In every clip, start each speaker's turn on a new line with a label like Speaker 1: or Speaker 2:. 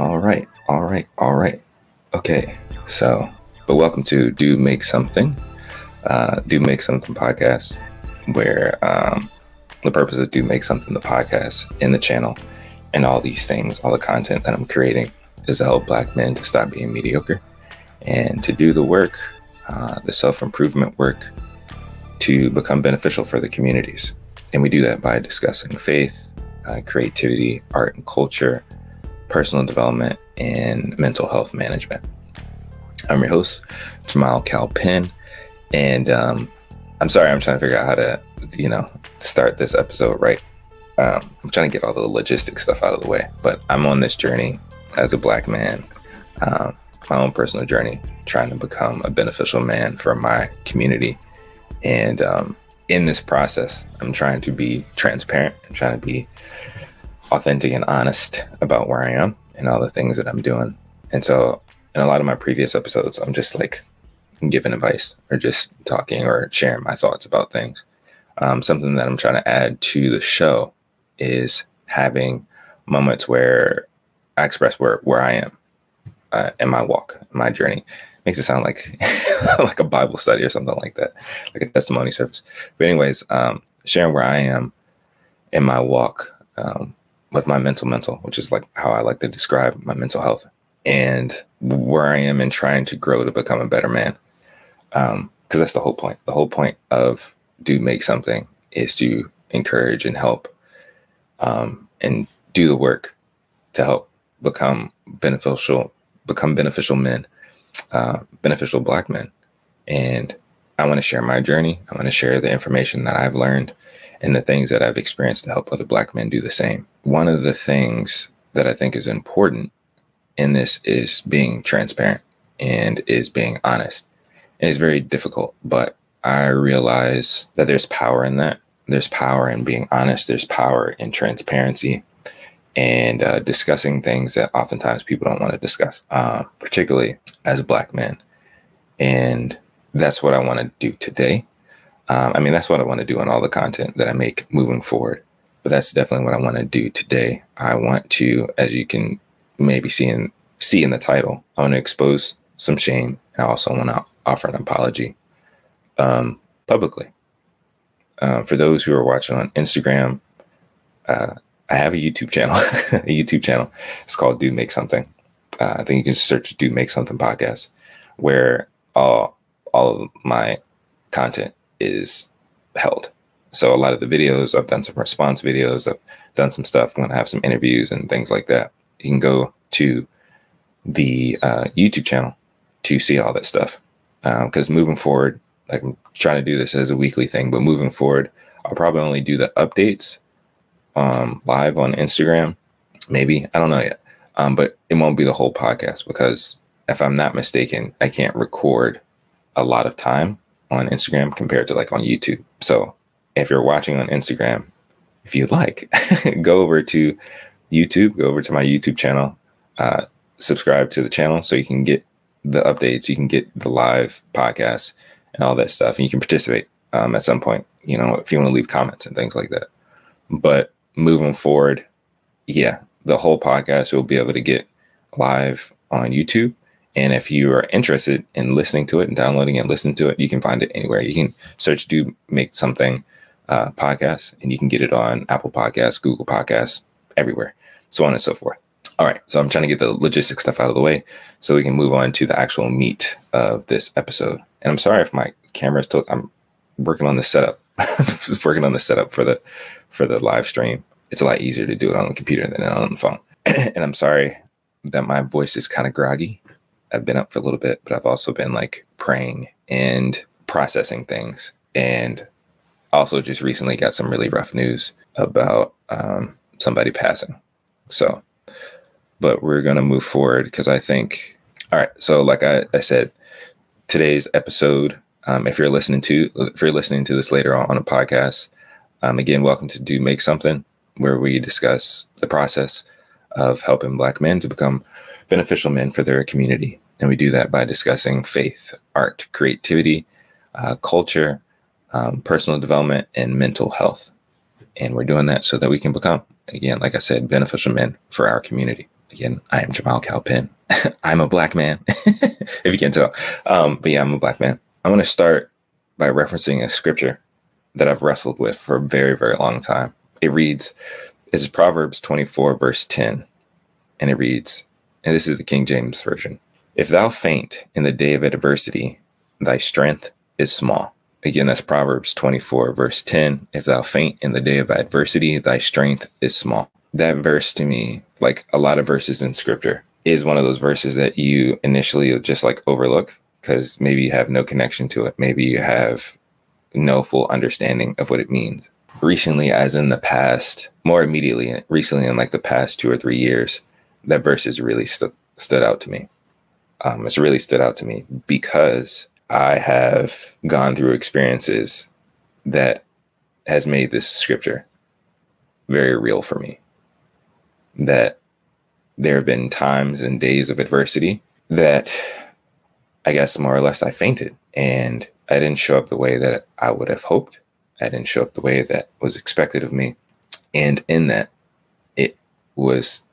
Speaker 1: All right, all right, all right. Okay, so, but welcome to Do Make Something, uh, Do Make Something podcast, where um, the purpose of Do Make Something, the podcast, in the channel, and all these things, all the content that I'm creating is to help Black men to stop being mediocre and to do the work, uh, the self improvement work, to become beneficial for the communities. And we do that by discussing faith, uh, creativity, art and culture, personal development, and mental health management. I'm your host, Jamal Calpin, and um, I'm sorry, I'm trying to figure out how to, you know, start this episode right. Um, I'm trying to get all the logistic stuff out of the way, but I'm on this journey as a black man, um, my own personal journey, trying to become a beneficial man for my community. And um, in this process, I'm trying to be transparent and trying to be authentic and honest about where I am and all the things that I'm doing. And so, in a lot of my previous episodes, I'm just like giving advice or just talking or sharing my thoughts about things. Um, something that I'm trying to add to the show is having moments where I express where where I am uh, in my walk, my journey. Makes it sound like like a Bible study or something like that, like a testimony service. But anyways, um, sharing where I am in my walk um, with my mental mental, which is like how I like to describe my mental health and where I am in trying to grow to become a better man. Um, because that's the whole point. The whole point of do make something is to encourage and help um, and do the work to help become beneficial, become beneficial men, uh, beneficial black men. And I want to share my journey. I want to share the information that I've learned and the things that I've experienced to help other black men do the same. One of the things that I think is important in this is being transparent and is being honest. And it's very difficult, but I realize that there's power in that. There's power in being honest. There's power in transparency and uh, discussing things that oftentimes people don't want to discuss, uh, particularly as black man. And that's what I want to do today. Um, I mean, that's what I want to do on all the content that I make moving forward. But that's definitely what I want to do today. I want to, as you can maybe see in see in the title, I want to expose some shame, and I also want to offer an apology um, publicly. Uh, for those who are watching on Instagram, uh, I have a YouTube channel. a YouTube channel. It's called Do Make Something. Uh, I think you can search Do Make Something podcast, where all all of my content is held. So a lot of the videos, I've done some response videos, I've done some stuff. I'm going to have some interviews and things like that. You can go to the uh, YouTube channel to see all that stuff. Because um, moving forward, like I'm trying to do this as a weekly thing, but moving forward, I'll probably only do the updates um, live on Instagram. Maybe I don't know yet, um, but it won't be the whole podcast because if I'm not mistaken, I can't record a lot of time on Instagram compared to like on YouTube. So if you're watching on Instagram, if you'd like, go over to YouTube, go over to my YouTube channel, uh, subscribe to the channel so you can get the updates, you can get the live podcast and all that stuff, and you can participate um, at some point. You know, if you want to leave comments and things like that. But moving forward, yeah, the whole podcast you'll be able to get live on YouTube and if you are interested in listening to it and downloading and listening to it, you can find it anywhere. You can search Do Make Something uh, podcast and you can get it on Apple Podcasts, Google Podcasts, everywhere, so on and so forth. All right, so I'm trying to get the logistics stuff out of the way so we can move on to the actual meat of this episode. And I'm sorry if my camera's still, I'm working on the setup. Just working on the setup for the for the live stream. It's a lot easier to do it on the computer than on the phone. and I'm sorry that my voice is kind of groggy. I've been up for a little bit, but I've also been like praying and processing things. And also just recently got some really rough news about um, somebody passing. So, but we're going to move forward because I think, all right. So, like I, I said, today's episode, um, if you're listening to, if you're listening to this later on, on a podcast, um, again, welcome to Do Make Something, where we discuss the process of helping Black men to become beneficial men for their community. And we do that by discussing faith, art, creativity, uh, culture, um, personal development, and mental health. And we're doing that so that we can become, again, like I said, beneficial men for our community. Again, I am Jamal Calpin. I'm a black man, if you can't tell. Um, but yeah, I'm a black man. I want to start by referencing a scripture that I've wrestled with for a very, very long time. It reads, "This is Proverbs 24, verse 10. And it reads, and this is the King James Version If thou faint in the day of adversity, thy strength is small. Again, that's Proverbs 24, verse 10. If thou faint in the day of adversity, thy strength is small. That verse to me, like a lot of verses in scripture, is one of those verses that you initially just like overlook because maybe you have no connection to it. Maybe you have no full understanding of what it means. Recently, as in the past, more immediately, recently in like the past two or three years, that verse has really stu- stood out to me. Um, it's really stood out to me because I have gone through experiences that has made this scripture very real for me. That there have been times and days of adversity that I guess more or less I fainted and I didn't show up the way that I would have hoped. I didn't show up the way that was expected of me. And in that, it was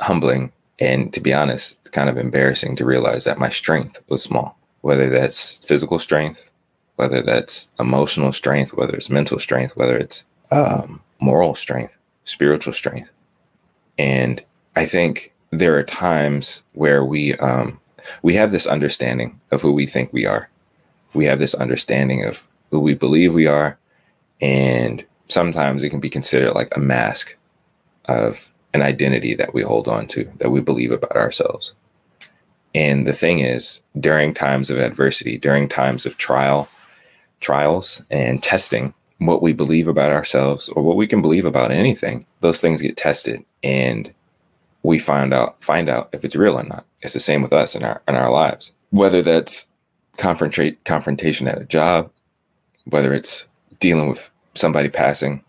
Speaker 1: humbling and, to be honest, kind of embarrassing to realize that my strength was small whether that's physical strength, whether that's emotional strength, whether it's mental strength, whether it's um, moral strength, spiritual strength. And I think there are times where we um, we have this understanding of who we think we are. We have this understanding of who we believe we are, and sometimes it can be considered like a mask of an identity that we hold on to, that we believe about ourselves. And the thing is, during times of adversity, during times of trial, trials and testing, what we believe about ourselves or what we can believe about anything, those things get tested and we find out find out if it's real or not. It's the same with us in our in our lives. Whether that's confrontate confrontation at a job, whether it's dealing with somebody passing,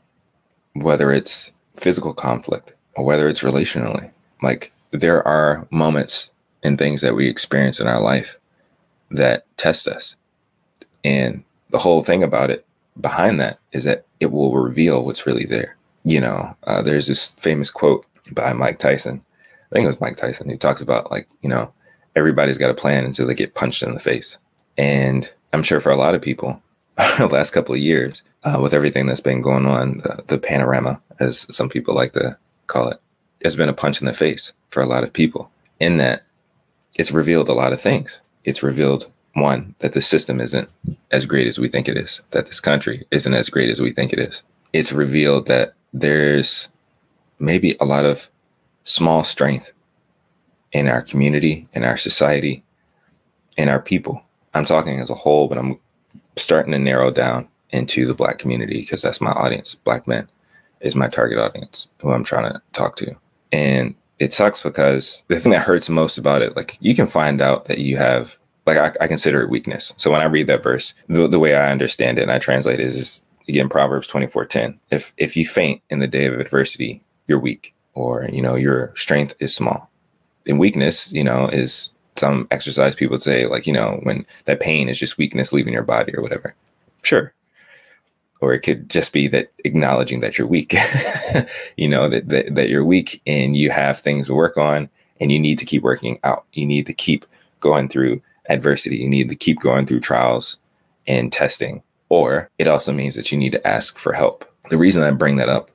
Speaker 1: whether it's physical conflict, whether it's relationally. Like there are moments and things that we experience in our life that test us. And the whole thing about it behind that is that it will reveal what's really there. You know, uh, there's this famous quote by Mike Tyson. I think it was Mike Tyson. He talks about like, you know, everybody's got a plan until they get punched in the face. And I'm sure for a lot of people, the last couple of years, uh, with everything that's been going on, the, the panorama, as some people like to call it, has been a punch in the face for a lot of people. In that, it's revealed a lot of things. It's revealed one that the system isn't as great as we think it is, that this country isn't as great as we think it is. It's revealed that there's maybe a lot of small strength in our community, in our society, in our people. I'm talking as a whole, but I'm starting to narrow down into the black community because that's my audience. Black men is my target audience who I'm trying to talk to. And it sucks because the thing that hurts most about it, like you can find out that you have, like I, I consider it weakness. So when I read that verse, the, the way I understand it and I translate it is again Proverbs twenty four ten. If if you faint in the day of adversity, you're weak, or you know your strength is small. And weakness, you know, is some exercise people say like you know when that pain is just weakness leaving your body or whatever. Sure, or it could just be that acknowledging that you're weak you know that, that that you're weak and you have things to work on and you need to keep working out. You need to keep going through adversity. You need to keep going through trials and testing or it also means that you need to ask for help. The reason i bring that up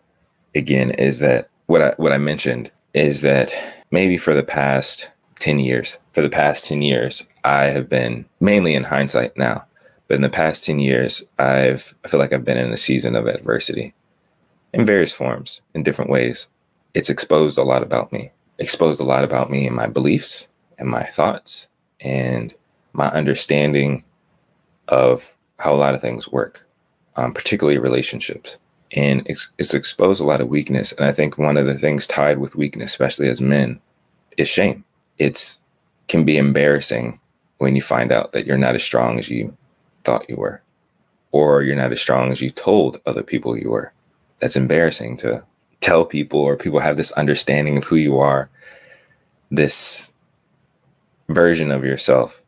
Speaker 1: again is that what i what i mentioned is that maybe for the past 10 years for the past 10 years i have been mainly in hindsight now but in the past 10 years, I've I feel like I've been in a season of adversity in various forms, in different ways. It's exposed a lot about me, exposed a lot about me and my beliefs and my thoughts and my understanding of how a lot of things work, um, particularly relationships. And it's, it's exposed a lot of weakness. And I think one of the things tied with weakness, especially as men, is shame. It's can be embarrassing when you find out that you're not as strong as you thought you were, or you're not as strong as you told other people you were. That's embarrassing to tell people, or people have this understanding of who you are, this version of yourself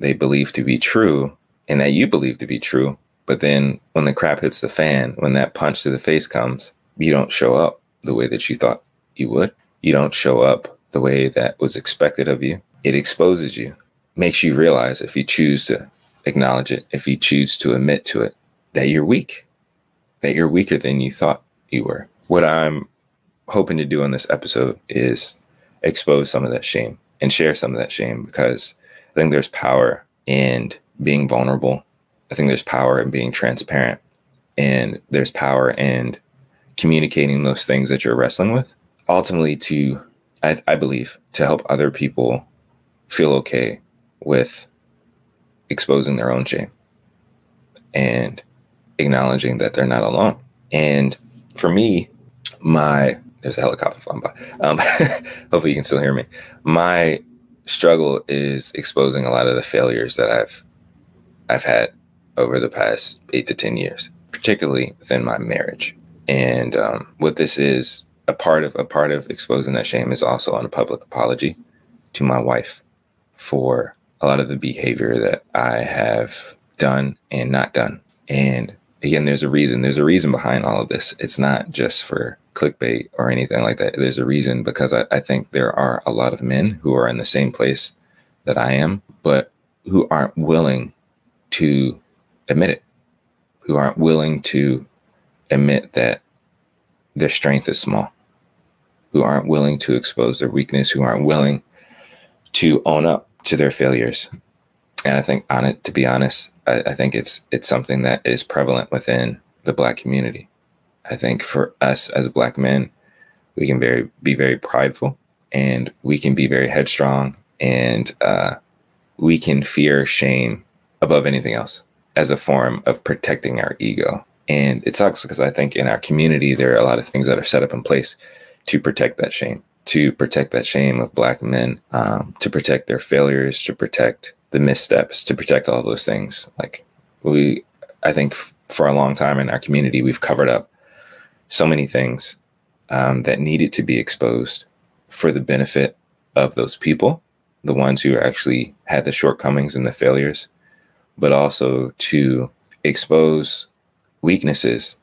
Speaker 1: they believe to be true and that you believe to be true. But then when the crap hits the fan, when that punch to the face comes, you don't show up the way that you thought you would. You don't show up the way that was expected of you, it exposes you, makes you realize if you choose to acknowledge it, if you choose to admit to it, that you're weak, that you're weaker than you thought you were. What I'm hoping to do on this episode is expose some of that shame and share some of that shame because I think there's power in being vulnerable. I think there's power in being transparent. And there's power in communicating those things that you're wrestling with. Ultimately, to, I, I believe, to help other people feel okay with exposing their own shame and acknowledging that they're not alone. And for me, my there's a helicopter flying by. Um, hopefully, you can still hear me. My struggle is exposing a lot of the failures that I've I've had over the past eight to ten years, particularly within my marriage. And um, what this is a part of a part of exposing that shame is also on a public apology to my wife for a lot of the behavior that I have done and not done. And again, there's a reason. There's a reason behind all of this. It's not just for clickbait or anything like that. There's a reason because I, I think there are a lot of men who are in the same place that I am, but who aren't willing to admit it, who aren't willing to admit that their strength is small, who aren't willing to expose their weakness, who aren't willing to own up to their failures. And I think on it, to be honest, I, I think it's it's something that is prevalent within the black community. I think for us as black men, we can very be very prideful and we can be very headstrong and uh, we can fear shame above anything else as a form of protecting our ego. And it sucks because I think in our community, there are a lot of things that are set up in place to protect that shame, to protect that shame of Black men, um, to protect their failures, to protect the missteps, to protect all those things. Like we, I think f- for a long time in our community, we've covered up so many things um, that needed to be exposed for the benefit of those people, the ones who actually had the shortcomings and the failures, but also to expose weaknesses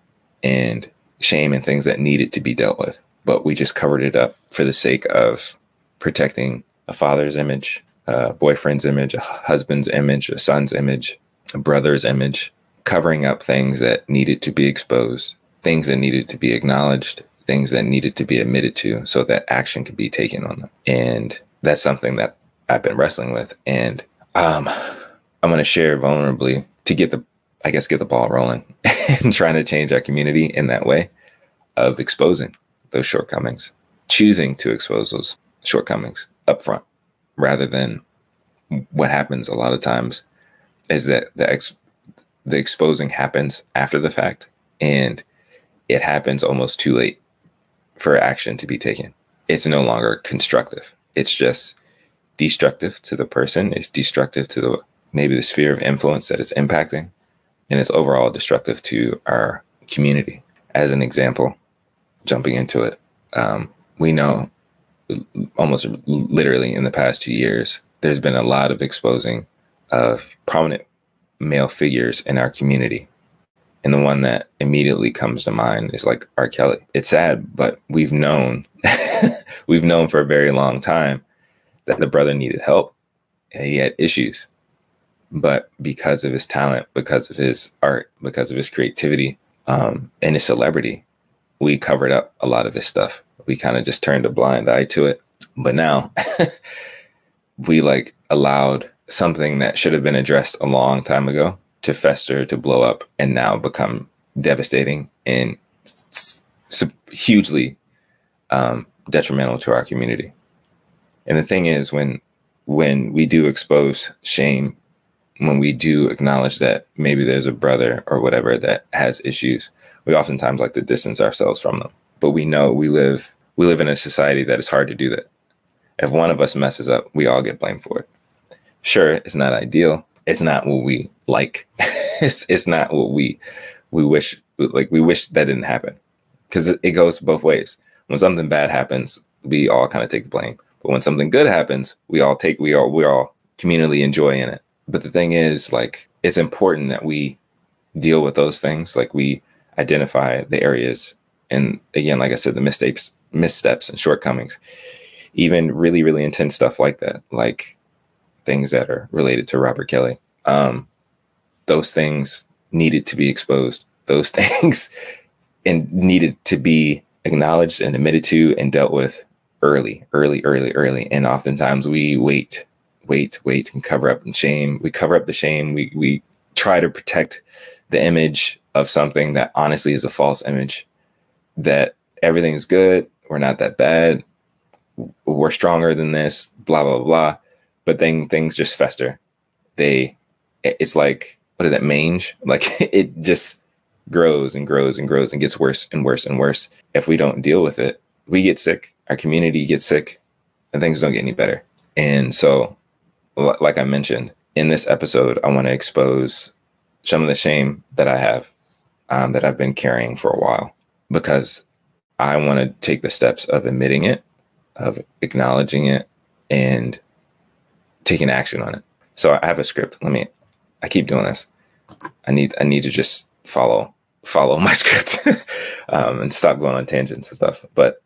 Speaker 1: and shame and things that needed to be dealt with. But we just covered it up for the sake of protecting a father's image, a boyfriend's image, a husband's image, a son's image, a brother's image, covering up things that needed to be exposed, things that needed to be acknowledged, things that needed to be admitted to so that action could be taken on them. And that's something that I've been wrestling with. And um, I'm going to share vulnerably to get the, I guess, get the ball rolling and trying to change our community in that way of exposing those shortcomings, choosing to expose those shortcomings up front rather than what happens a lot of times is that the ex, the exposing happens after the fact and it happens almost too late for action to be taken. It's no longer constructive. It's just destructive to the person. It's destructive to the maybe the sphere of influence that it's impacting, and it's overall destructive to our community. As an example, jumping into it, um, we know almost literally in the past two years, there's been a lot of exposing of prominent male figures in our community. And the one that immediately comes to mind is like R. Kelly. It's sad, but we've known, we've known for a very long time that the brother needed help and he had issues. But because of his talent, because of his art, because of his creativity, um, and his celebrity, we covered up a lot of his stuff. We kind of just turned a blind eye to it. But now we like allowed something that should have been addressed a long time ago to fester, to blow up, and now become devastating and hugely um, detrimental to our community. And the thing is, when when we do expose shame, when we do acknowledge that maybe there's a brother or whatever that has issues, we oftentimes like to distance ourselves from them. But we know we live we live in a society that is hard to do that. If one of us messes up, we all get blamed for it. Sure, it's not ideal. It's not what we like. it's it's not what we we wish like we wish that didn't happen because it, it goes both ways. When something bad happens, we all kind of take the blame. But when something good happens, we all take we all we all communally enjoy in it. But the thing is, like, it's important that we deal with those things. Like we identify the areas, and again, like I said, the mistakes, missteps, and shortcomings. even really, really intense stuff like that, like things that are related to Robert Kelly. Um, those things needed to be exposed. Those things and needed to be acknowledged and admitted to and dealt with early, early, early, early. And oftentimes we wait, wait, wait, and cover up and shame. We cover up the shame. We we try to protect the image of something that honestly is a false image. That everything's good. We're not that bad. We're stronger than this. Blah blah blah. But then things just fester. They, it's like what is that mange? Like it just grows and grows and grows and gets worse and worse and worse. If we don't deal with it, we get sick. Our community gets sick, and things don't get any better. And so, like I mentioned in this episode, I want to expose some of the shame that I have um, that I've been carrying for a while because I want to take the steps of admitting it, of acknowledging it, and taking action on it. So I have a script. Let me. I keep doing this. I need. I need to just follow follow my script um, and stop going on tangents and stuff. But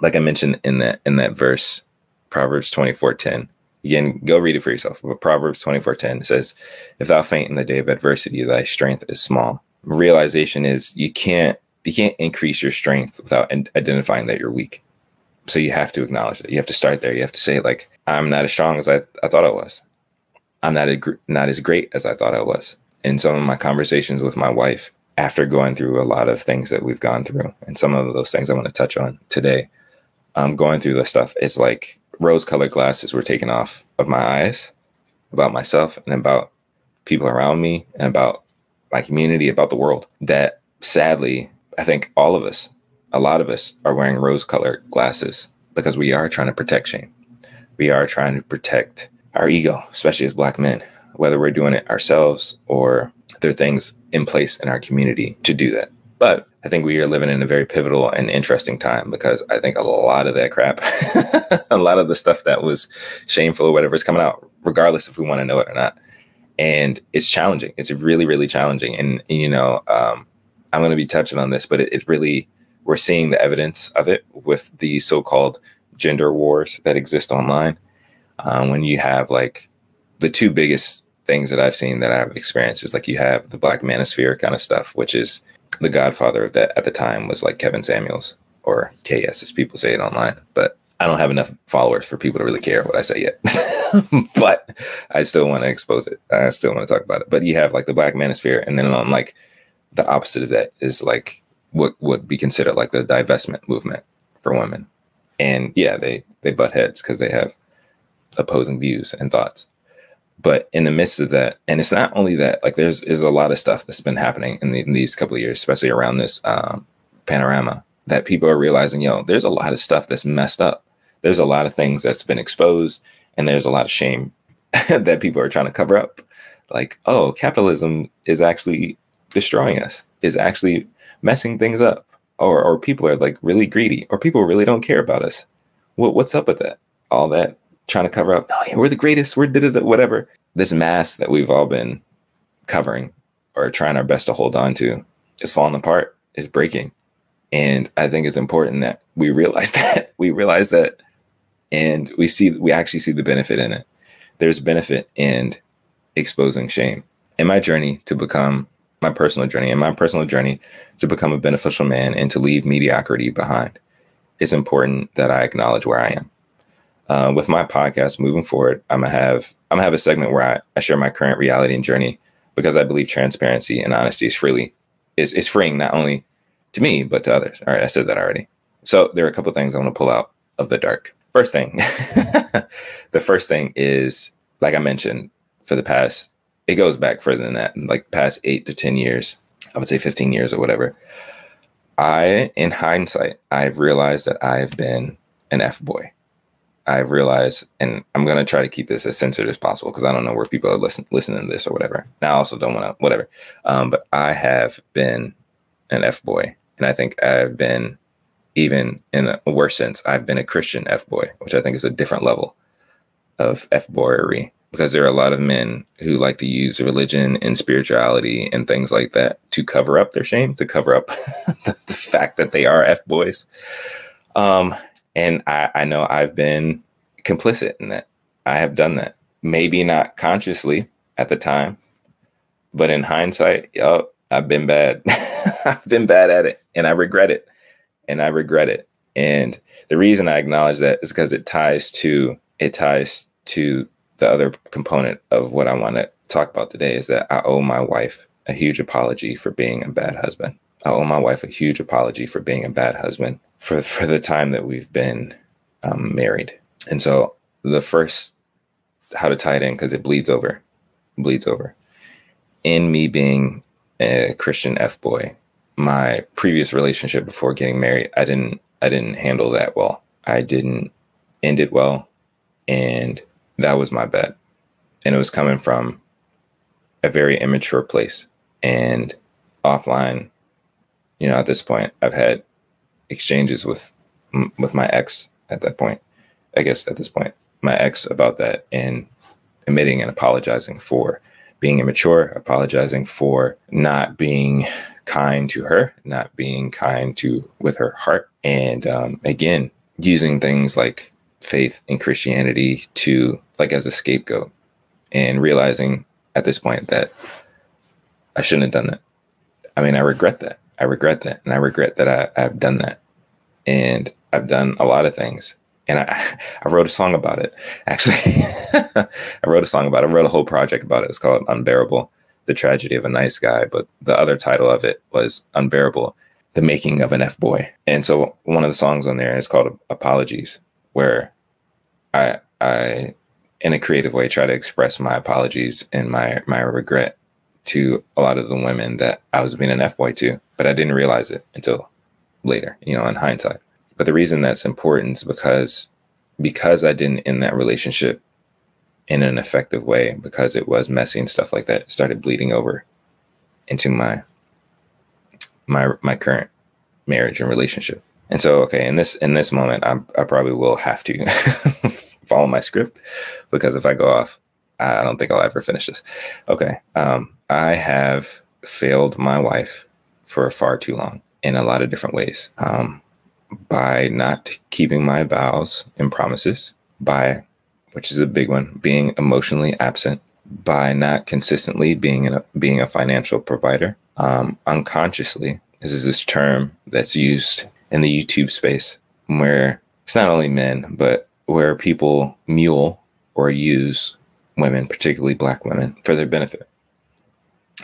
Speaker 1: like I mentioned in that in that verse, Proverbs twenty four ten. Again, go read it for yourself. But Proverbs twenty four ten says, "If thou faint in the day of adversity, thy strength is small." Realization is you can't you can't increase your strength without identifying that you're weak. So you have to acknowledge it. You have to start there. You have to say like, "I'm not as strong as I, I thought I was. I'm not a, not as great as I thought I was." In some of my conversations with my wife, after going through a lot of things that we've gone through, and some of those things I want to touch on today, I'm um, going through the stuff, it's like rose colored glasses were taken off of my eyes about myself and about people around me and about my community, about the world. That sadly, I think all of us, a lot of us, are wearing rose colored glasses because we are trying to protect shame. We are trying to protect our ego, especially as Black men, whether we're doing it ourselves or there are things in place in our community to do that. But I think we are living in a very pivotal and interesting time because I think a lot of that crap, a lot of the stuff that was shameful or whatever is coming out, regardless if we want to know it or not. And it's challenging. It's really, really challenging. And, and you know, um, I'm going to be touching on this, but it, it really, we're seeing the evidence of it with the so called gender wars that exist online. Um, when you have like the two biggest things that I've seen that I've experienced is like you have the Black Manosphere kind of stuff, which is the godfather of that at the time was like Kevin Samuels or KS as people say it online. But I don't have enough followers for people to really care what I say yet. but I still want to expose it. I still want to talk about it. But you have like the Black Manosphere, and then on like the opposite of that is like what would be considered like the divestment movement for women. And yeah, they they butt heads because they have opposing views and thoughts but in the midst of that and it's not only that like there's is a lot of stuff that's been happening in, the, in these couple of years especially around this um, panorama that people are realizing yo there's a lot of stuff that's messed up there's a lot of things that's been exposed and there's a lot of shame that people are trying to cover up like oh capitalism is actually destroying us is actually messing things up or, or people are like really greedy or people really don't care about us what, what's up with that all that trying to cover up. Oh yeah, we're the greatest. We're did whatever. This mask that we've all been covering or trying our best to hold on to is falling apart. Is breaking, and I think it's important that we realize that we realize that, and we see we actually see the benefit in it. There's benefit in exposing shame. In my journey to become my personal journey, in my personal journey to become a beneficial man and to leave mediocrity behind, it's important that I acknowledge where I am uh, with my podcast moving forward, I'm gonna have I'm gonna have a segment where I, I share my current reality and journey because I believe transparency and honesty is freely is is freeing not only to me but to others. All right, I said that already. So there are a couple things I want to pull out of the dark. First thing, the first thing is like I mentioned for the past. It goes back further than that, like past eight to ten years. I would say fifteen years or whatever. I, in hindsight, I've realized that I've been an f boy. I've realized, and I'm gonna try to keep this as censored as possible because I don't know where people are listen, listening to this or whatever. Now, I also don't want to whatever. Um, but I have been an f boy, and I think I've been even in a worse sense. I've been a Christian f boy, which I think is a different level of f boyery because there are a lot of men who like to use religion and spirituality and things like that to cover up their shame, to cover up the, the fact that they are f boys. Um, And I, I know I've been complicit in that. I have done that. Maybe not consciously at the time, but in hindsight, yo, I've been bad. I've been bad at it and I regret it. And I regret it. And the reason I acknowledge that is because it ties to it ties to the other component of what I want to talk about today is that I owe my wife a huge apology for being a bad husband. I owe my wife a huge apology for being a bad husband for for the time that we've been um, married. And so the first how to tie it in because it bleeds over, bleeds over. In me being a Christian f boy, my previous relationship before getting married, I didn't I didn't handle that well. I didn't end it well, and that was my bad. And it was coming from a very immature place and offline you know, at this point, I've had exchanges with with my ex at that point. I guess at this point, my ex about that and admitting and apologizing for being immature, apologizing for not being kind to her, not being kind to with her heart, and um, again using things like faith and Christianity to like as a scapegoat, and realizing at this point that I shouldn't have done that. I mean, I regret that. I regret that. And I regret that I, I've done that. And I've done a lot of things. And I, I wrote a song about it. Actually, I wrote a song about it. I wrote a whole project about it. It's called Unbearable, The Tragedy of a Nice Guy. But the other title of it was Unbearable, The Making of an F Boy. And so one of the songs on there is called Apologies, where I, I, in a creative way, try to express my apologies and my, my regret to a lot of the women that I was being an F boy to, but I didn't realize it until later, you know, in hindsight. But the reason that's important is because because I didn't end that relationship in an effective way, because it was messy and stuff like that, started bleeding over into my my my current marriage and relationship. And so, okay, in this in this moment, I, I probably will have to follow my script because if I go off, I don't think I'll ever finish this. Okay, um, I have failed my wife for far too long in a lot of different ways. Um, by not keeping my vows and promises, by, which is a big one, being emotionally absent, by not consistently being a, being a financial provider, um, unconsciously. This is this term that's used in the YouTube space where it's not only men, but where people mule or use women, particularly black women, for their benefit.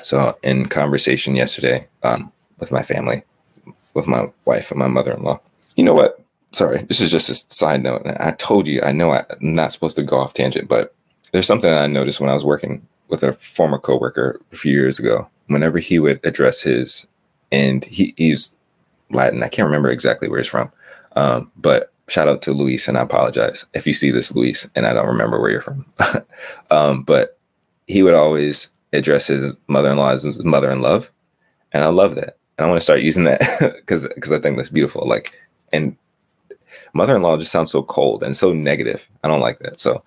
Speaker 1: So, in conversation yesterday um, with my family, with my wife and my mother in law, you know what? Sorry, this is just a side note. I told you, I know I'm not supposed to go off tangent, but there's something I noticed when I was working with a former coworker a few years ago. Whenever he would address his, and he, he's Latin, I can't remember exactly where he's from, um, but shout out to Luis, and I apologize if you see this, Luis, and I don't remember where you're from. um, but he would always address his mother-in-law as his mother in love, and I love that. And I want to start using that because because I think that's beautiful. Like, and mother-in-law just sounds so cold and so negative. I don't like that. So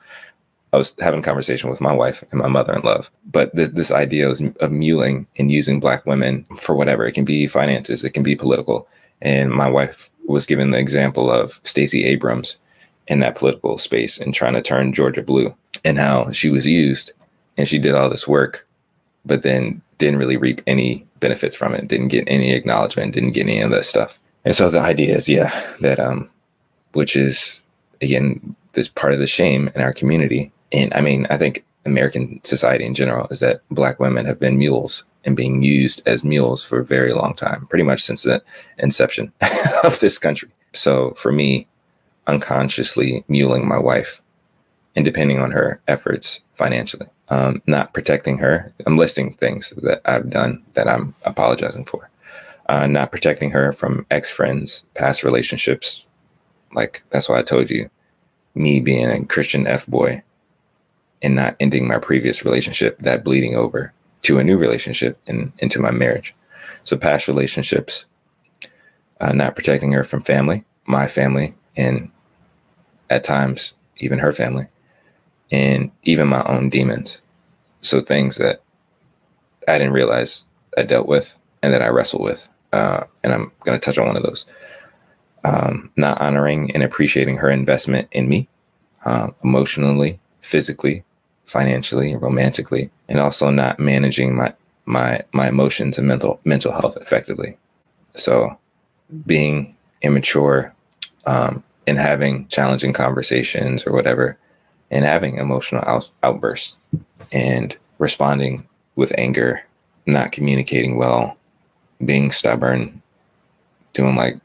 Speaker 1: I was having a conversation with my wife and my mother in law, but this, this idea of, of muling and using black women for whatever it can be finances, it can be political. And my wife was given the example of Stacey Abrams in that political space and trying to turn Georgia blue and how she was used and she did all this work but then didn't really reap any benefits from it, didn't get any acknowledgement, didn't get any of that stuff. And so the idea is, yeah, that um, which is again this part of the shame in our community. And I mean, I think American society in general is that black women have been mules and being used as mules for a very long time, pretty much since the inception of this country. So for me, unconsciously muling my wife and depending on her efforts financially um, not protecting her. I'm listing things that I've done that I'm apologizing for. Uh, not protecting her from ex friends, past relationships. Like, that's why I told you, me being a Christian F boy and not ending my previous relationship, that bleeding over to a new relationship and into my marriage. So, past relationships, uh, not protecting her from family, my family, and at times, even her family and even my own demons. So things that I didn't realize I dealt with and that I wrestle with. Uh, and I'm going to touch on one of those. Um, not honoring and appreciating her investment in me um, emotionally, physically, financially, romantically, and also not managing my my my emotions and mental mental health effectively. So, being immature um, and having challenging conversations or whatever, and having emotional out- outbursts and responding with anger, not communicating well, being stubborn, doing like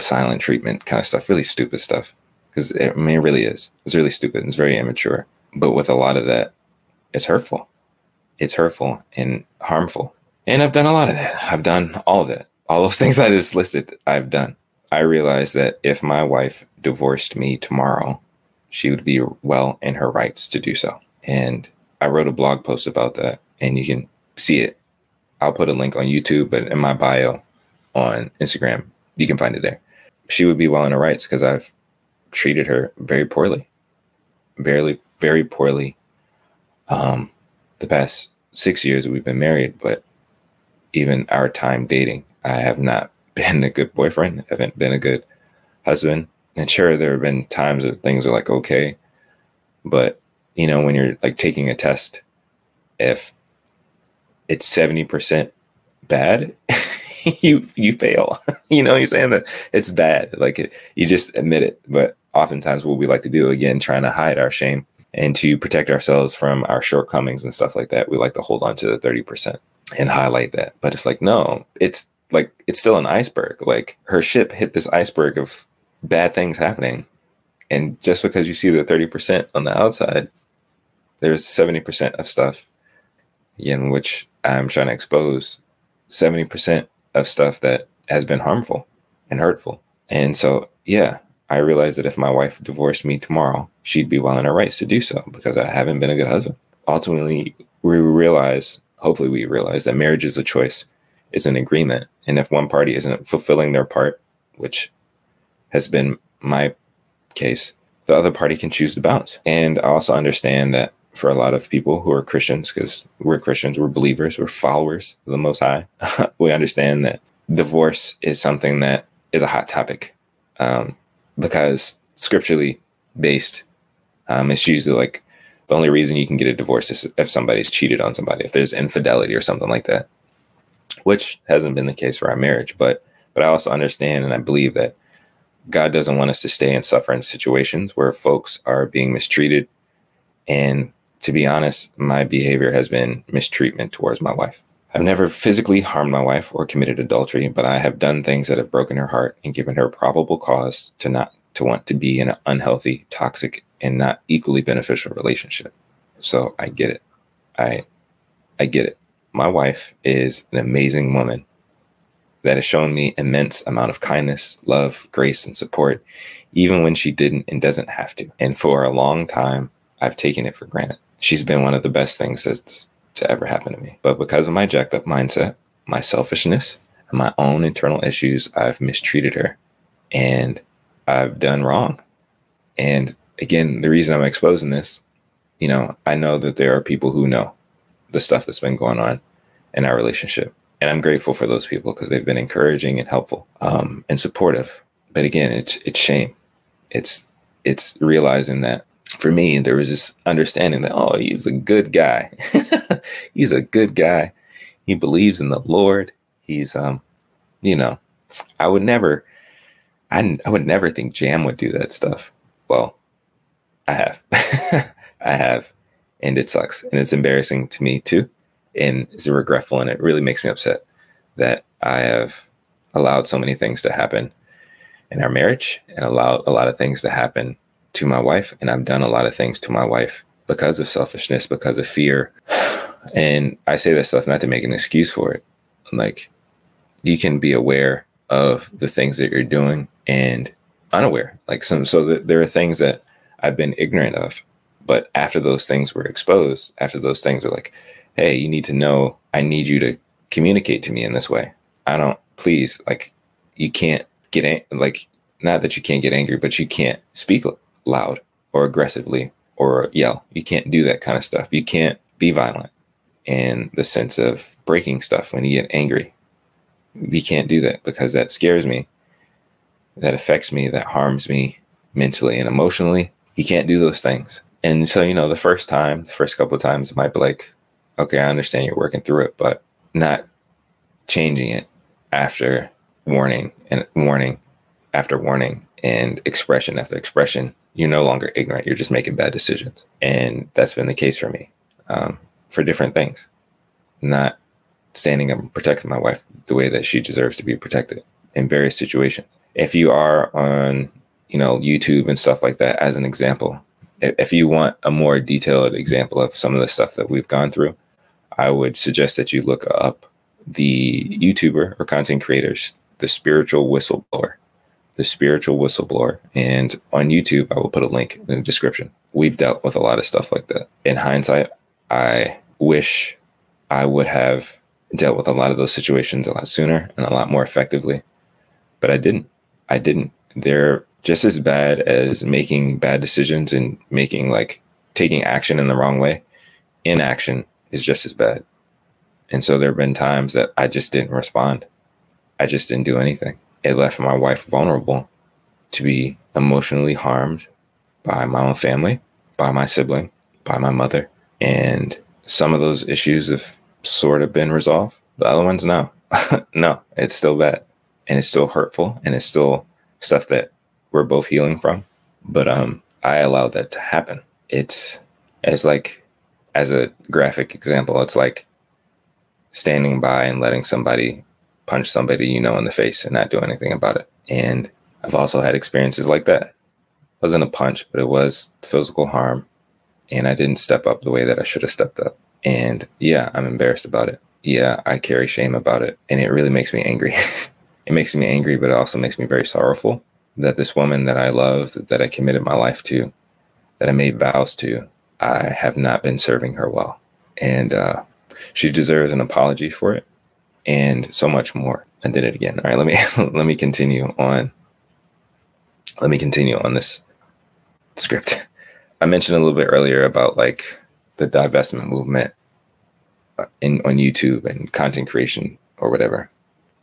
Speaker 1: silent treatment kind of stuff, really stupid stuff. Because I mean, it really is. It's really stupid. It's very immature. But with a lot of that, it's hurtful. It's hurtful and harmful. And I've done a lot of that. I've done all of that. All those things I just listed, I've done. I realized that if my wife divorced me tomorrow, she would be well in her rights to do so. And I wrote a blog post about that, and you can see it. I'll put a link on YouTube, but in my bio on Instagram, you can find it there. She would be well in her rights because I've treated her very poorly, very, very poorly. Um, the past six years we've been married, but even our time dating, I have not been a good boyfriend. I haven't been a good husband. And sure, there have been times that things are like okay, but you know, when you're like taking a test, if it's seventy percent bad, you you fail. you know, you're saying that it's bad. Like it, you just admit it. But oftentimes, what we like to do again, trying to hide our shame and to protect ourselves from our shortcomings and stuff like that, we like to hold on to the thirty percent and highlight that. But it's like no, it's like it's still an iceberg. Like her ship hit this iceberg of bad things happening. And just because you see the 30% on the outside, there's 70% of stuff in which I'm trying to expose 70% of stuff that has been harmful and hurtful. And so, yeah, I realized that if my wife divorced me tomorrow, she'd be well in her rights to do so because I haven't been a good husband. Ultimately, we realize, hopefully, we realize that marriage is a choice, is an agreement. And if one party isn't fulfilling their part, which has been my case, the other party can choose to bounce. And I also understand that for a lot of people who are Christians, because we're Christians, we're believers, we're followers of the Most High, we understand that divorce is something that is a hot topic um, because scripturally based, um, it's usually like the only reason you can get a divorce is if somebody's cheated on somebody, if there's infidelity or something like that, which hasn't been the case for our marriage. But but I also understand and I believe that God doesn't want us to stay in situations where folks are being mistreated. And to be honest, my behavior has been mistreatment towards my wife. I've never physically harmed my wife or committed adultery, but I have done things that have broken her heart and given her probable cause to not to want to be in an unhealthy, toxic, and not equally beneficial relationship. So I get it. I I get it. My wife is an amazing woman that has shown me immense amount of kindness, love, grace, and support, even when she didn't and doesn't have to. And for a long time, I've taken it for granted. She's been one of the best things that's to ever happen to me. But because of my jacked up mindset, my selfishness, and my own internal issues, I've mistreated her and I've done wrong. And again, the reason I'm exposing this, you know, I know that there are people who know the stuff that's been going on in our relationship and I'm grateful for those people because they've been encouraging and helpful um, and supportive. But again, it's it's shame. It's it's realizing that for me there was this understanding that oh he's a good guy, he's a good guy. He believes in the Lord. He's um, you know, I would never, I I would never think Jam would do that stuff. Well, I have, I have, and it sucks and it's embarrassing to me too and is regretful and it really makes me upset that I have allowed so many things to happen in our marriage and allowed a lot of things to happen to my wife and I've done a lot of things to my wife because of selfishness because of fear. And I say this stuff not to make an excuse for it. I'm like you can be aware of the things that you're doing and unaware. Like some so there are things that I've been ignorant of but after those things were exposed after those things were like hey, you need to know, I need you to communicate to me in this way. I don't, please, like, you can't get, like, not that you can't get angry, but you can't speak loud or aggressively or yell. You can't do that kind of stuff. You can't be violent in the sense of breaking stuff when you get angry. You can't do that because that scares me. that affects me, that harms me mentally and emotionally, you can't do those things. And so, you know, the first time, the first couple of times, it might be like, okay, I understand you're working through it, but not changing it after warning and warning after warning and expression after expression. You're no longer ignorant. You're just making bad decisions. And that's been the case for me um, for different things. Not standing up and protecting my wife the way that she deserves to be protected in various situations. If you are on, you know, YouTube and stuff like that, as an example, if you want a more detailed example of some of the stuff that we've gone through, I would suggest that you look up the YouTuber or content creators, the spiritual whistleblower, the spiritual whistleblower. And on YouTube, I will put a link in the description. We've dealt with a lot of stuff like that. In hindsight, I wish I would have dealt with a lot of those situations a lot sooner and a lot more effectively, but I didn't. I didn't. They're just as bad as making bad decisions and making like taking action in the wrong way. Inaction is just as bad. And so there have been times that I just didn't respond. I just didn't do anything. It left my wife vulnerable to be emotionally harmed by my own family, by my sibling, by my mother. And some of those issues have sort of been resolved. The other ones, no. no, it's still bad. And it's still hurtful and it's still stuff that we're both healing from. But um I allowed that to happen. It's as like as a graphic example, it's like standing by and letting somebody punch somebody you know in the face and not do anything about it. And I've also had experiences like that. It wasn't a punch, but it was physical harm. And I didn't step up the way that I should have stepped up. And yeah, I'm embarrassed about it. Yeah, I carry shame about it. And it really makes me angry. it makes me angry, but it also makes me very sorrowful that this woman that I love, that I committed my life to, that I made vows to, I have not been serving her well. And uh, she deserves an apology for it and so much more. I did it again. All right, let me let me continue on. Let me continue on this script. I mentioned a little bit earlier about like the divestment movement uh, in on YouTube and content creation or whatever.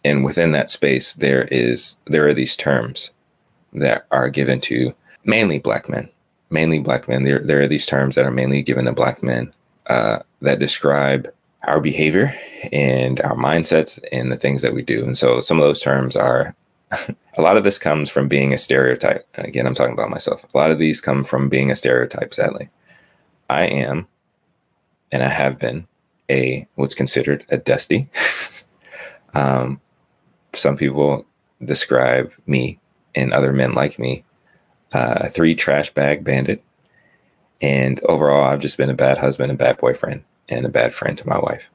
Speaker 1: And within that space, there is there are these terms that are given to mainly black men, mainly black men. There there are these terms that are mainly given to black men uh, that describe our behavior and our mindsets and the things that we do. And so some of those terms are a lot of this comes from being a stereotype. And again, I'm talking about myself. A lot of these come from being a stereotype, sadly. I am, and I have been, a what's considered a dusty. um, some people describe me and other men like me uh, a three trash bag bandit. And overall, I've just been a bad husband, and bad boyfriend, and a bad friend to my wife.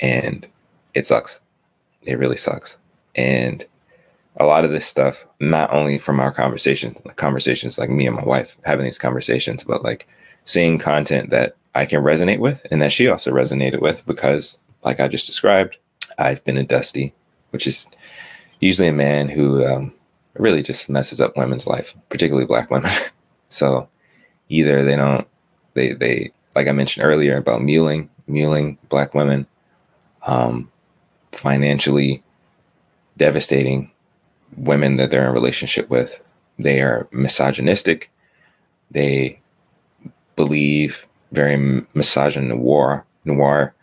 Speaker 1: And it sucks. It really sucks. And a lot of this stuff, not only from our conversations, conversations like me and my wife having these conversations, but like seeing content that I can resonate with and that she also resonated with because, like I just described, I've been a dusty, which is usually a man who um, really just messes up women's life, particularly black women. so either they don't, they, they, like I mentioned earlier about muling, muling black women, um, financially devastating women that they're in relationship with. They are misogynistic. They believe very misogyn noir, noir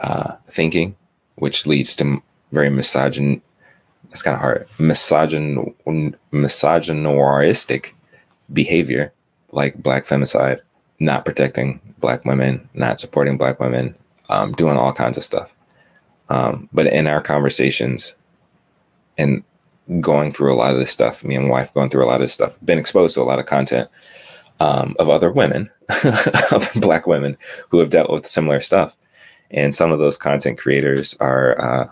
Speaker 1: uh, thinking, which leads to very misogyn. It's kind of hard. Misogyn, misogynoiristic behavior, like black femicide, not protecting black women, not supporting black women, um, doing all kinds of stuff. Um, but in our conversations and going through a lot of this stuff, me and my wife going through a lot of this stuff, been exposed to a lot of content um, of other women, other black women who have dealt with similar stuff. And some of those content creators are uh,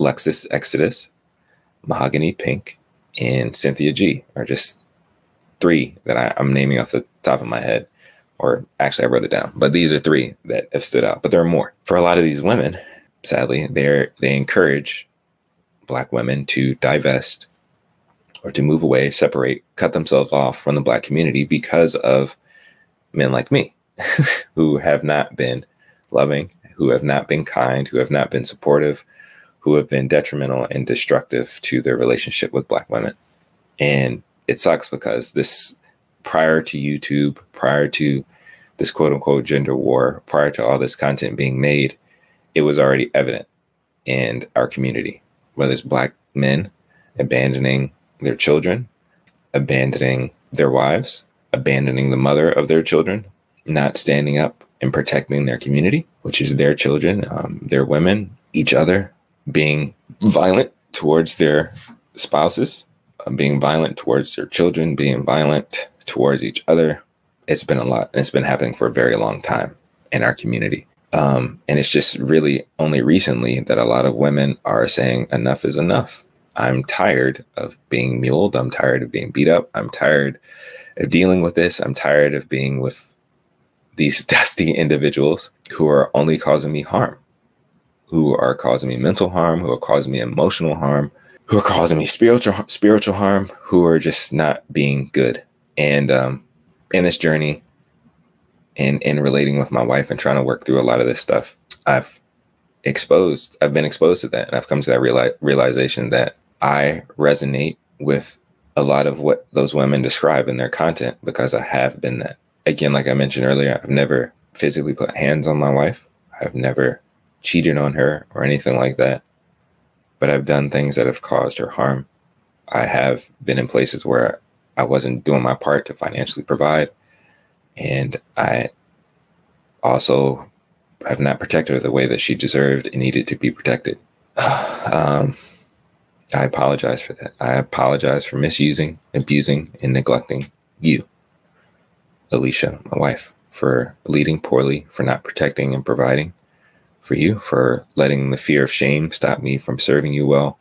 Speaker 1: Lexus Exodus, Mahogany Pink, and Cynthia G are just three that I, I'm naming off the top of my head or actually I wrote it down, but these are three that have stood out. But there are more. For a lot of these women, sadly, they they encourage black women to divest or to move away, separate, cut themselves off from the black community because of men like me who have not been loving, who have not been kind, who have not been supportive, who have been detrimental and destructive to their relationship with black women. And it sucks because this prior to YouTube, prior to this quote unquote gender war, prior to all this content being made, it was already evident in our community, whether it's black men abandoning their children, abandoning their wives, abandoning the mother of their children, not standing up and protecting their community, which is their children, um, their women, each other, being violent towards their spouses, uh, being violent towards their children, being violent towards each other. It's been a lot, and it's been happening for a very long time in our community. Um, and it's just really only recently that a lot of women are saying enough is enough. I'm tired of being muled. I'm tired of being beat up. I'm tired of dealing with this. I'm tired of being with these dusty individuals who are only causing me harm, who are causing me mental harm, who are causing me emotional harm, who are causing me spiritual spiritual harm, who are just not being good. And um, in this journey, in in relating with my wife and trying to work through a lot of this stuff, I've exposed. I've been exposed to that, and I've come to that reali- realization that I resonate with a lot of what those women describe in their content because I have been that. Again, like I mentioned earlier, I've never physically put hands on my wife. I've never cheated on her or anything like that. But I've done things that have caused her harm. I have been in places where I wasn't doing my part to financially provide. And I also have not protected her the way that she deserved and needed to be protected. um, I apologize for that. I apologize for misusing, abusing, and neglecting you, Alicia, my wife, for leading poorly, for not protecting and providing for you, for letting the fear of shame stop me from serving you well,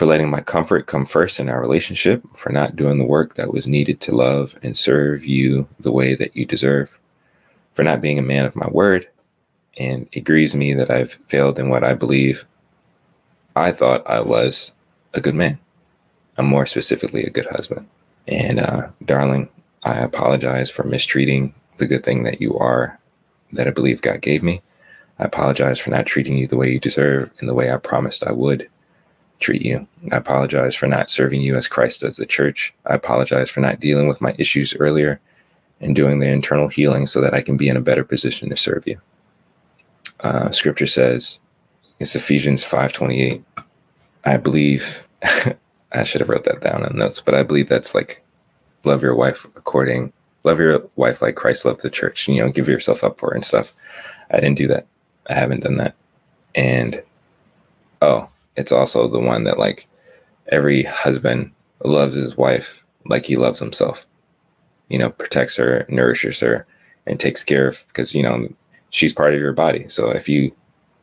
Speaker 1: for letting my comfort come first in our relationship, for not doing the work that was needed to love and serve you the way that you deserve, for not being a man of my word. And it grieves me that I've failed in what I believe I thought I was a good man. I'm more specifically a good husband. And uh, darling, I apologize for mistreating the good thing that you are, that I believe God gave me. I apologize for not treating you the way you deserve and the way I promised I would treat you. I apologize for not serving you as Christ does the church. I apologize for not dealing with my issues earlier and doing the internal healing so that I can be in a better position to serve you. Uh, scripture says, it's Ephesians 5:28. I believe I should have wrote that down in notes, but I believe that's like love your wife according love your wife like Christ loved the church, you know, give yourself up for and stuff. I didn't do that. I haven't done that. And oh, it's also the one that like every husband loves his wife like he loves himself. You know, protects her, nourishes her, and takes care of because you know she's part of your body. So if you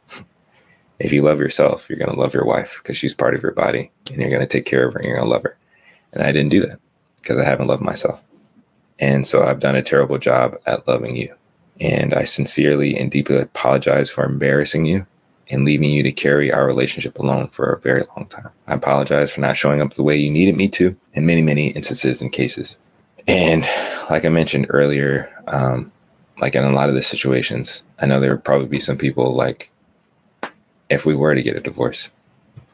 Speaker 1: if you love yourself, you're going to love your wife because she's part of your body and you're going to take care of her and you're going to love her. And I didn't do that because I haven't loved myself. And so I've done a terrible job at loving you. And I sincerely and deeply apologize for embarrassing you and leaving you to carry our relationship alone for a very long time. I apologize for not showing up the way you needed me to in many, many instances and cases. And like I mentioned earlier, um, like in a lot of the situations, I know there would probably be some people like if we were to get a divorce.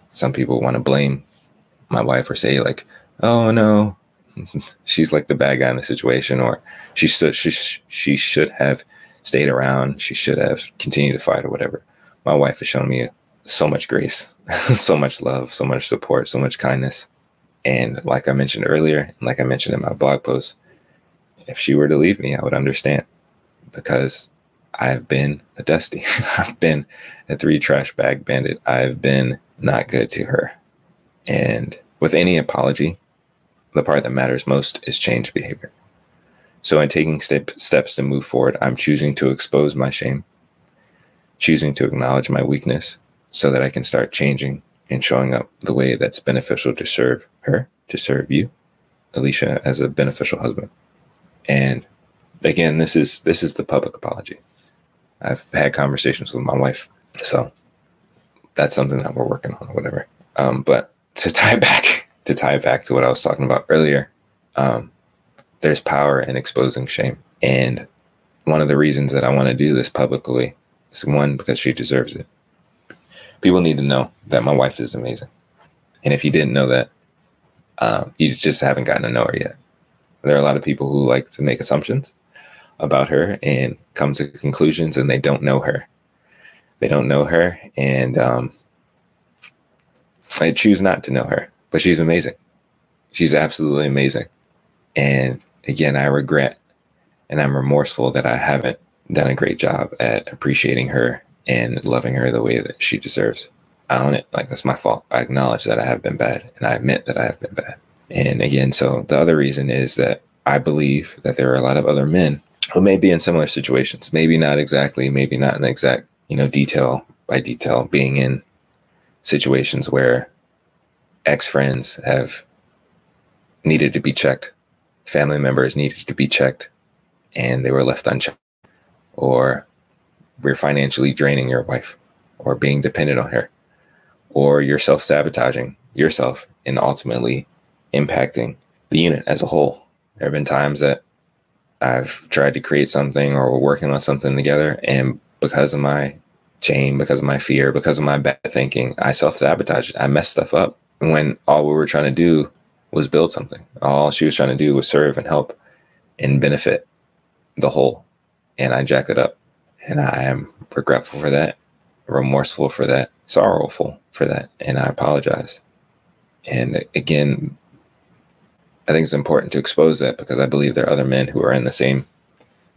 Speaker 1: Some people want to blame my wife or say like, "Oh no, she's like the bad guy in the situation," or she should she she should have stayed around. She should have continued to fight or whatever. My wife has shown me so much grace, so much love, so much support, so much kindness. And like I mentioned earlier, like I mentioned in my blog post, if she were to leave me, I would understand because I've been a dusty. I've been a three trash bag bandit. I've been not good to her. And with any apology, the part that matters most is change behavior. So, in taking step, steps to move forward, I'm choosing to expose my shame, choosing to acknowledge my weakness so that I can start changing and showing up the way that's beneficial to serve her, to serve you, Alicia, as a beneficial husband. And again, this is this is the public apology. I've had conversations with my wife. So that's something that we're working on or whatever. Um, but to tie back to tie back to what I was talking about earlier, um, there's power in exposing shame. And one of the reasons that I want to do this publicly is one, because she deserves it. People need to know that my wife is amazing. And if you didn't know that, Um, you just haven't gotten to know her yet. There are a lot of people who like to make assumptions about her and come to conclusions, and they don't know her. They don't know her, and um, I choose not to know her, but she's amazing. She's absolutely amazing. And again, I regret and I'm remorseful that I haven't done a great job at appreciating her and loving her the way that she deserves. I own it. Like, that's my fault. I acknowledge that I have been bad and I admit that I have been bad. And again, so the other reason is that I believe that there are a lot of other men who may be in similar situations, maybe not exactly, maybe not in exact, you know, detail by detail, being in situations where ex friends have needed to be checked, family members needed to be checked, and they were left unchecked, or we're financially draining your wife, or being dependent on her, or you're self sabotaging yourself and ultimately impacting the unit as a whole. There have been times that I've tried to create something or we're working on something together, and because of my shame, because of my fear, because of my bad thinking, I self sabotage. I mess stuff up when all we were trying to do was build something. All she was trying to do was serve and help and benefit the whole. And I jacked it up. And I am regretful for that, remorseful for that, sorrowful for that. And I apologize. And again, I think it's important to expose that because I believe there are other men who are in the same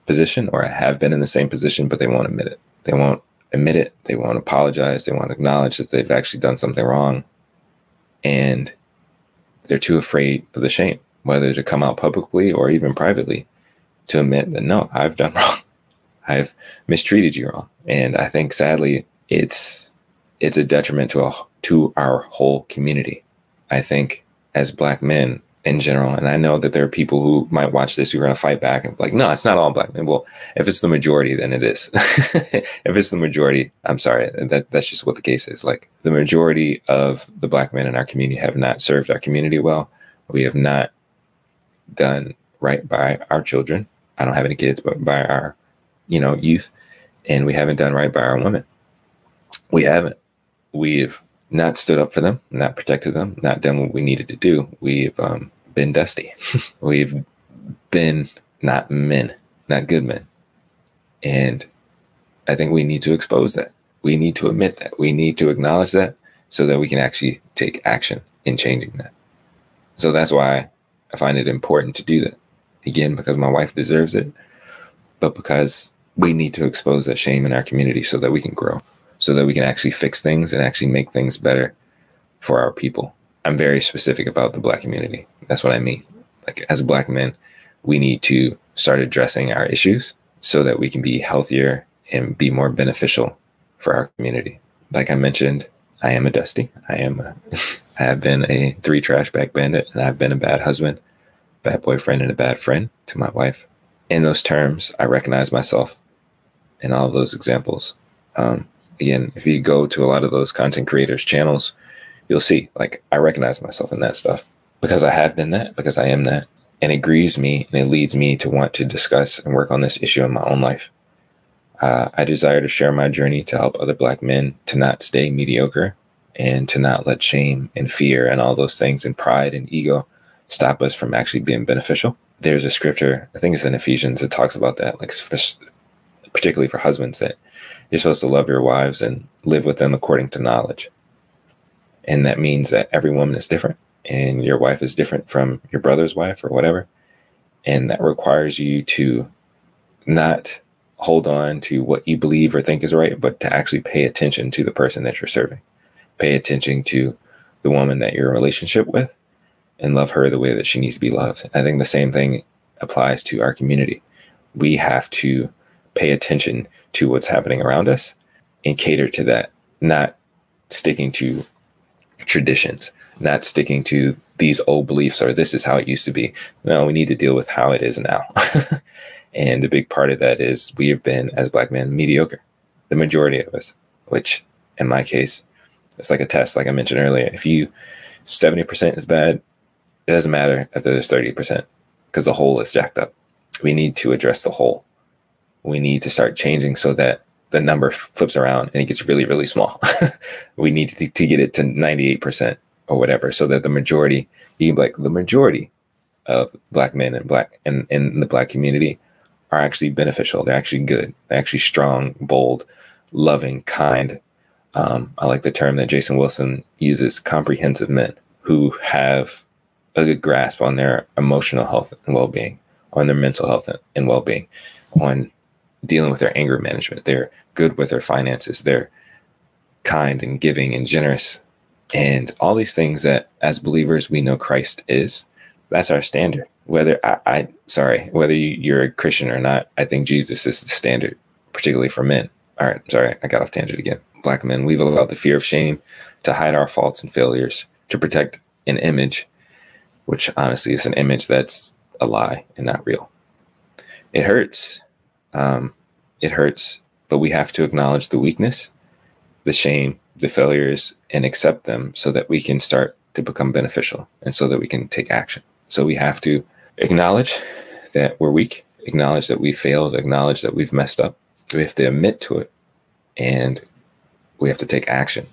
Speaker 1: position or have been in the same position, but they won't admit it. They won't admit it. They won't apologize. They won't acknowledge that they've actually done something wrong. And they're too afraid of the shame, whether to come out publicly or even privately to admit that no, I've done wrong. I've mistreated you wrong. And I think sadly it's it's a detriment to a, to our whole community. I think as black men, in general. And I know that there are people who might watch this who are going to fight back and be like, no, it's not all black men. Well, if it's the majority, then it is. if it's the majority, I'm sorry, that that's just what the case is. Like the majority of the black men in our community have not served our community well. We have not done right by our children. I don't have any kids, but by our, you know, youth. And we haven't done right by our women. We haven't. We've not stood up for them, not protected them, not done what we needed to do. We've um, been dusty. We've been not men, not good men. And I think we need to expose that. We need to admit that. We need to acknowledge that so that we can actually take action in changing that. So that's why I find it important to do that. Again, because my wife deserves it, but because we need to expose that shame in our community so that we can grow, so that we can actually fix things and actually make things better for our people. I'm very specific about the black community. That's what I mean. Like as a black men, we need to start addressing our issues so that we can be healthier and be more beneficial for our community. Like I mentioned, I am a dusty. I am a, I have been a three trash bag bandit and I've been a bad husband, bad boyfriend and a bad friend to my wife. In those terms, I recognize myself in all of those examples. Um, again, if you go to a lot of those content creators channels, you'll see like I recognize myself in that stuff because I have been that, because I am that. And it grieves me and it leads me to want to discuss and work on this issue in my own life. Uh, I desire to share my journey to help other Black men to not stay mediocre and to not let shame and fear and all those things and pride and ego stop us from actually being beneficial. There's a scripture, I think it's in Ephesians, that talks about that, like particularly for husbands, that you're supposed to love your wives and live with them according to knowledge. And that means that every woman is different and your wife is different from your brother's wife or whatever. And that requires you to not hold on to what you believe or think is right, but to actually pay attention to the person that you're serving. Pay attention to the woman that you're in relationship with and love her the way that she needs to be loved. I think the same thing applies to our community. We have to pay attention to what's happening around us and cater to that, not sticking to traditions, not sticking to these old beliefs or this is how it used to be. No, we need to deal with how it is now. and a big part of that is we have been, as black men, mediocre, the majority of us, which in my case, it's like a test, like I mentioned earlier. If you 70% is bad, it doesn't matter if there's 30% because the whole is jacked up. We need to address the whole. We need to start changing so that the number flips around and it gets really, really small. we need to, to get it to 98%. or whatever, so that the majority, you can like the majority of black men and black and in the black community are actually beneficial. They're actually good. They're actually strong, bold, loving, kind. Um, I like the term that Jason Wilson uses: comprehensive men who have a good grasp on their emotional health and well-being, on their mental health and well-being, on dealing with their anger management. They're good with their finances. They're kind and giving and generous and all these things that as believers we know Christ is. That's our standard. Whether I, I sorry, whether you're a Christian or not, I think Jesus is the standard, particularly for men. All right, sorry, I got off tangent again. Black men, we've allowed the fear of shame to hide our faults and failures, to protect an image, which honestly is an image that's a lie and not real. It hurts. Um, it hurts, but we have to acknowledge the weakness, the shame, the failures, and accept them so that we can start to become beneficial and so that we can take action. So we have to acknowledge that we're weak, acknowledge that we failed, acknowledge that we've messed up. We have to admit to it and we have to take action.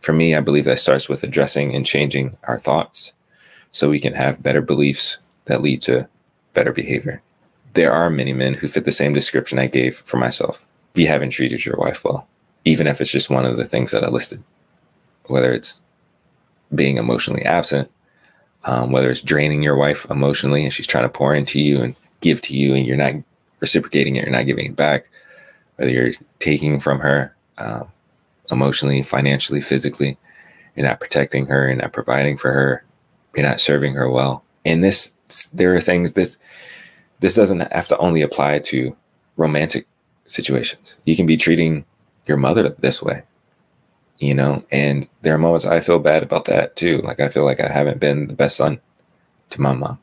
Speaker 1: For me, I believe that starts with addressing and changing our thoughts so we can have better beliefs that lead to better behavior. There are many men who fit the same description I gave for myself. You haven't treated your wife well, even if it's just one of the things that I listed, whether it's being emotionally absent, um, whether it's draining your wife emotionally and she's trying to pour into you and give to you and you're not reciprocating it, you're not giving it back, whether you're taking from her um, emotionally, financially, physically, you're not protecting her, you're not providing for her, you're not serving her well. And this, there are things this, this doesn't have to only apply to romantic situations. You can be treating your mother this way you know and there are moments i feel bad about that too. Like i feel like i haven't been the best son to my mom.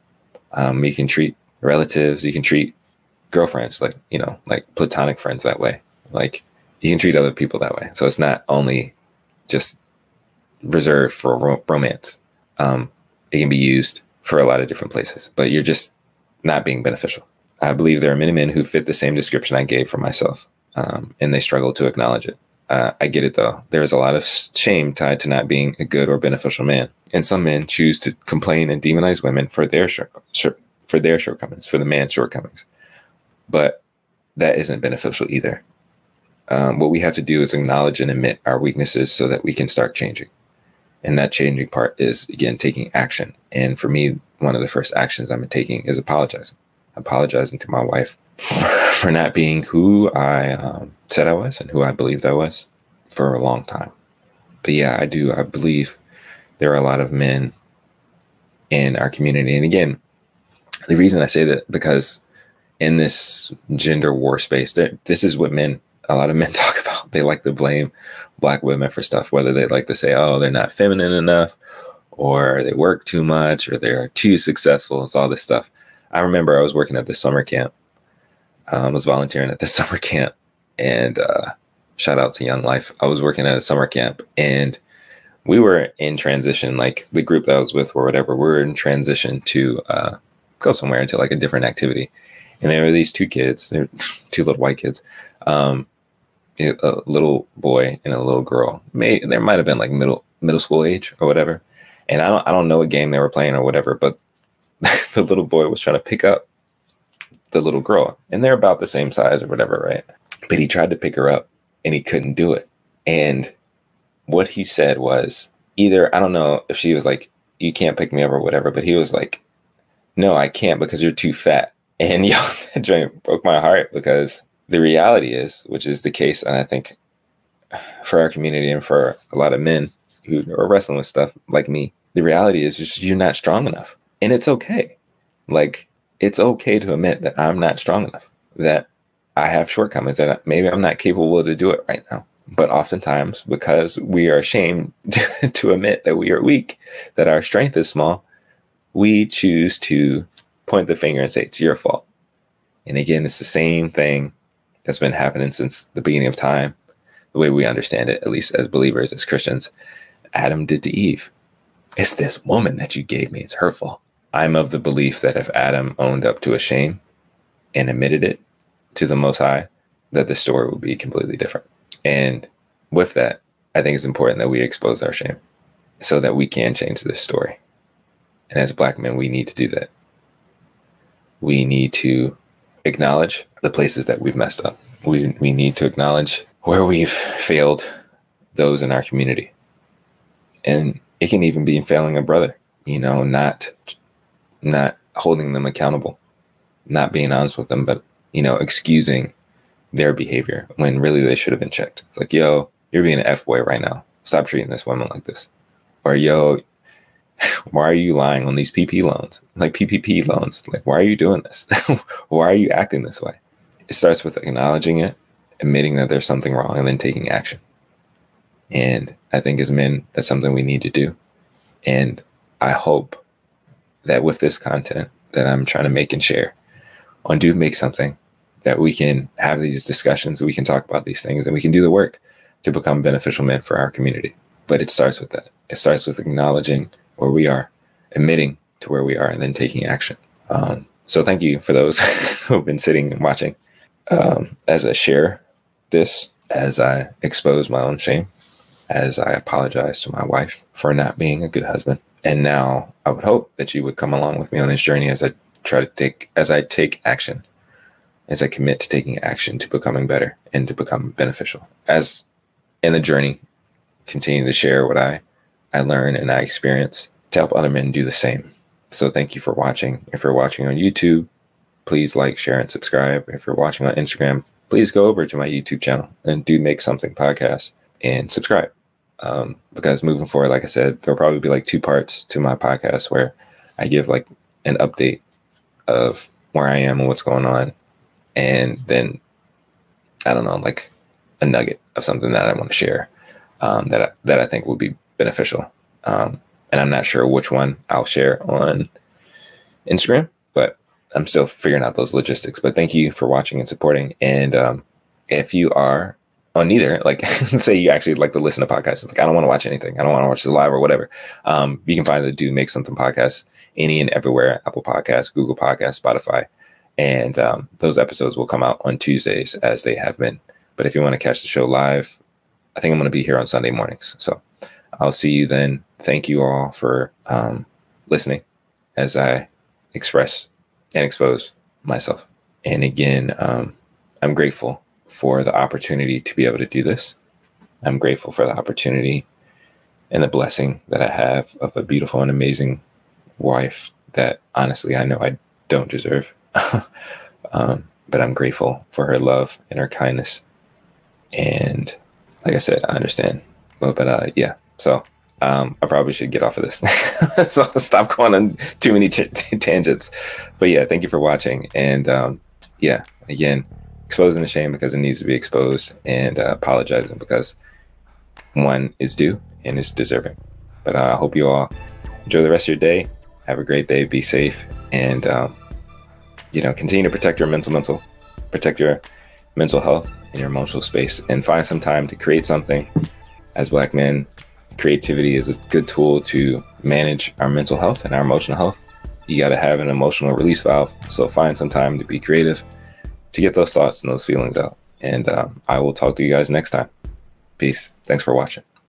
Speaker 1: Um, you can treat relatives you can treat girlfriends like you know like platonic friends that way. Like you can treat other people that way. So it's not only just reserved for ro- romance. Um, it can be used for a lot of different places but you're just not being beneficial i believe there are many men who fit the same description i gave for myself um, and they struggle to acknowledge it uh, I get it though. There is a lot of shame tied to not being a good or beneficial man, and some men choose to complain and demonize women for their for their shortcomings, for the man's shortcomings. But that isn't beneficial either. Um, what we have to do is acknowledge and admit our weaknesses so that we can start changing. And that changing part is again taking action. And for me, one of the first actions I'm taking is apologizing. Apologizing to my wife for not being who I um, said I was and who I believed I was for a long time. But yeah, I do. I believe there are a lot of men in our community. And again, the reason I say that because in this gender war space, that this is what men, a lot of men talk about. They like to blame black women for stuff, whether they like to say, oh, they're not feminine enough, or they work too much, or they're too successful. It's all this stuff. I remember I was working at the summer camp. Um, I was volunteering at the summer camp, and uh, shout out to Young Life. I was working at a summer camp and we were in transition, like the group that I was with or whatever, we were in transition to uh, go somewhere into like a different activity. And there were these two kids, two little white kids, um, a little boy and a little girl. May there might have been like middle middle school age or whatever. And I don't I don't know what game they were playing or whatever, but the little boy was trying to pick up the little girl, and they're about the same size or whatever, right? but he tried to pick her up and he couldn't do it. And what he said was either, I don't know if she was like, you can't pick me up or whatever, but he was like, no, I can't because you're too fat. And yo, that joint broke my heart because the reality is, which is the case, and I think for our community and for a lot of men who are wrestling with stuff like me, the reality is just you're not strong enough. And it's okay. Like, it's okay to admit that I'm not strong enough, that I have shortcomings that maybe I'm not capable to do it right now. But oftentimes, because we are ashamed to admit that we are weak, that our strength is small, we choose to point the finger and say, it's your fault. And again, it's the same thing that's been happening since the beginning of time, the way we understand it, at least as believers, as Christians. Adam did to Eve. It's this woman that you gave me, it's her fault. I'm of the belief that if Adam owned up to a shame and admitted it, to the Most High, that the story would be completely different. And with that, I think it's important that we expose our shame so that we can change this story. And as black men, we need to do that. We need to acknowledge the places that we've messed up. We, we need to acknowledge where we've failed those in our community. And it can even be failing a brother, you know, not not holding them accountable, not being honest with them, but you know, excusing their behavior when really they should have been checked. Like, yo, you're being an F boy right now. Stop treating this woman like this. Or yo, why are you lying on these PP loans? Like PPP loans. Like, why are you doing this? why are you acting this way? It starts with acknowledging it, admitting that there's something wrong, and then taking action. And I think as men, that's something we need to do. And I hope that with this content that I'm trying to make and share on Do Make Something, that we can have these discussions, we can talk about these things, and we can do the work to become beneficial men for our community. But it starts with that. It starts with acknowledging where we are, admitting to where we are, and then taking action. Um, so thank you for those who've been sitting and watching um, as I share this, as I expose my own shame, as I apologize to my wife for not being a good husband. And now I would hope that you would come along with me on this journey as I try to take, as I take action, as I commit to taking action to becoming better and to become beneficial. As in the journey, continue to share what I, I learn and I experience to help other men do the same. So thank you for watching. If you're watching on YouTube, please like, share, and subscribe. If you're watching on Instagram, please go over to my YouTube channel and do make something podcast and subscribe. Um, because moving forward, like I said, there'll probably be like two parts to my podcast where I give like an update of where I am and what's going on. And then I don't know, like a nugget of something that I want to share um, that I, that I think will be beneficial. Um, and I'm not sure which one I'll share on Instagram, but I'm still figuring out those logistics. But thank you for watching and supporting. And um, if you are on neither, like say you actually like to listen to podcasts, like I don't want to watch anything, I don't want to watch the live or whatever. Um, you can find the Do Make Something podcast any and everywhere Apple Podcasts, Google Podcasts, Spotify. And um, those episodes will come out on Tuesdays as they have been. But if you want to catch the show live, I think I'm going to be here on Sunday mornings. So I'll see you then. Thank you all for um, listening as I express and expose myself. And again, um, I'm grateful for the opportunity to be able to do this. I'm grateful for the opportunity and the blessing that I have of a beautiful and amazing wife that honestly I know I don't deserve. um, but I'm grateful for her love and her kindness. And like I said, I understand. But, but uh, yeah, so um, I probably should get off of this. so stop going on too many tangents. But yeah, thank you for watching. And um, yeah, again, exposing the shame because it needs to be exposed and uh, apologizing because one is due and is deserving. But uh, I hope you all enjoy the rest of your day. Have a great day. Be safe. And, um, you know, continue to protect your mental, mental, protect your mental health and your emotional space and find some time to create something as black men creativity is a good tool to manage our mental health and our emotional health. You got to have an emotional release valve. So find some time to be creative to get those thoughts and those feelings out. And um, I will talk to you guys next time. Peace. Thanks for watching.